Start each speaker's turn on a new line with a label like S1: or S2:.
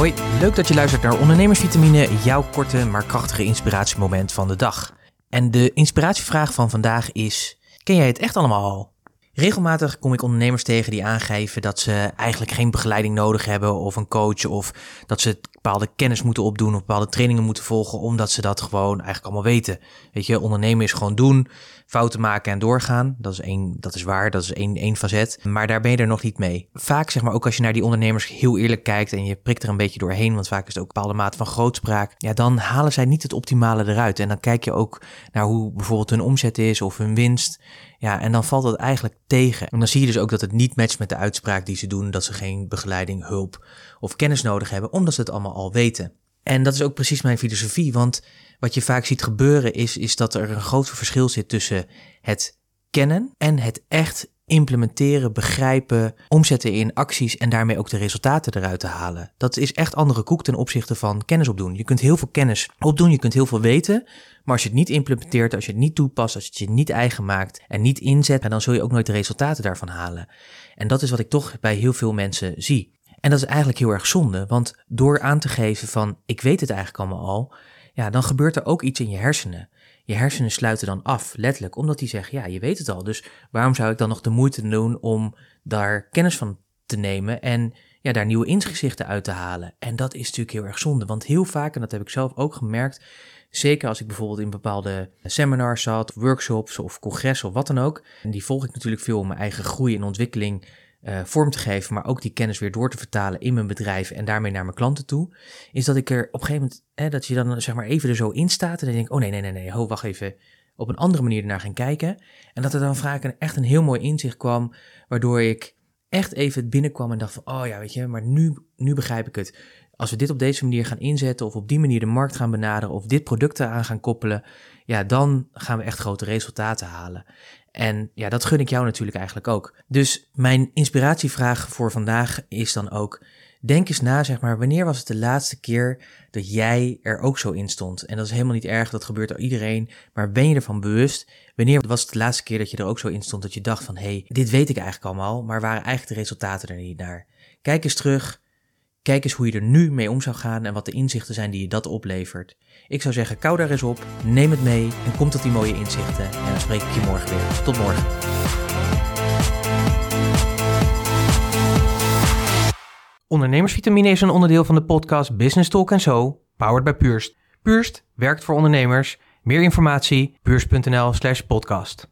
S1: Hoi, leuk dat je luistert naar Ondernemersvitamine, jouw korte maar krachtige inspiratiemoment van de dag. En de inspiratievraag van vandaag is: ken jij het echt allemaal al? Regelmatig kom ik ondernemers tegen die aangeven dat ze eigenlijk geen begeleiding nodig hebben of een coach of dat ze bepaalde kennis moeten opdoen of bepaalde trainingen moeten volgen omdat ze dat gewoon eigenlijk allemaal weten. Weet je, ondernemen is gewoon doen, fouten maken en doorgaan. Dat is één, dat is waar, dat is één, één facet. Maar daar ben je er nog niet mee. Vaak zeg maar ook als je naar die ondernemers heel eerlijk kijkt en je prikt er een beetje doorheen, want vaak is het ook bepaalde mate van grootspraak. Ja, dan halen zij niet het optimale eruit. En dan kijk je ook naar hoe bijvoorbeeld hun omzet is of hun winst. Ja, en dan valt dat eigenlijk tegen. En dan zie je dus ook dat het niet matcht met de uitspraak die ze doen, dat ze geen begeleiding, hulp of kennis nodig hebben, omdat ze het allemaal al weten. En dat is ook precies mijn filosofie, want wat je vaak ziet gebeuren is, is dat er een groot verschil zit tussen het kennen en het echt implementeren, begrijpen, omzetten in acties en daarmee ook de resultaten eruit te halen. Dat is echt andere koek ten opzichte van kennis opdoen. Je kunt heel veel kennis opdoen, je kunt heel veel weten, maar als je het niet implementeert, als je het niet toepast, als je het je niet eigen maakt en niet inzet, dan zul je ook nooit de resultaten daarvan halen. En dat is wat ik toch bij heel veel mensen zie. En dat is eigenlijk heel erg zonde, want door aan te geven van ik weet het eigenlijk allemaal al, ja, dan gebeurt er ook iets in je hersenen. Je hersenen sluiten dan af, letterlijk, omdat die zeggen, ja, je weet het al, dus waarom zou ik dan nog de moeite doen om daar kennis van te nemen en ja, daar nieuwe inzichten uit te halen? En dat is natuurlijk heel erg zonde, want heel vaak, en dat heb ik zelf ook gemerkt, zeker als ik bijvoorbeeld in bepaalde seminars zat, workshops of congressen of wat dan ook, en die volg ik natuurlijk veel om mijn eigen groei en ontwikkeling uh, vorm te geven, maar ook die kennis weer door te vertalen in mijn bedrijf en daarmee naar mijn klanten toe, is dat ik er op een gegeven moment, hè, dat je dan zeg maar even er zo in staat en dan denk ik, oh nee, nee, nee, nee, ho, wacht even, op een andere manier ernaar gaan kijken. En dat er dan vaak een, echt een heel mooi inzicht kwam, waardoor ik echt even binnenkwam en dacht van, oh ja, weet je, maar nu, nu begrijp ik het. Als we dit op deze manier gaan inzetten of op die manier de markt gaan benaderen of dit product aan gaan koppelen, ja, dan gaan we echt grote resultaten halen. En ja, dat gun ik jou natuurlijk eigenlijk ook. Dus mijn inspiratievraag voor vandaag is dan ook: denk eens na, zeg maar, wanneer was het de laatste keer dat jij er ook zo in stond? En dat is helemaal niet erg, dat gebeurt door iedereen, maar ben je ervan bewust? Wanneer was het de laatste keer dat je er ook zo in stond dat je dacht van, hé, hey, dit weet ik eigenlijk allemaal, maar waren eigenlijk de resultaten er niet naar? Kijk eens terug, Kijk eens hoe je er nu mee om zou gaan en wat de inzichten zijn die je dat oplevert. Ik zou zeggen, kou daar eens op, neem het mee en kom tot die mooie inzichten. En dan spreek ik je morgen weer. Tot morgen. Ondernemersvitamine is een onderdeel van de podcast Business Talk So, powered by Purst. Purst werkt voor ondernemers. Meer informatie, purst.nl slash podcast.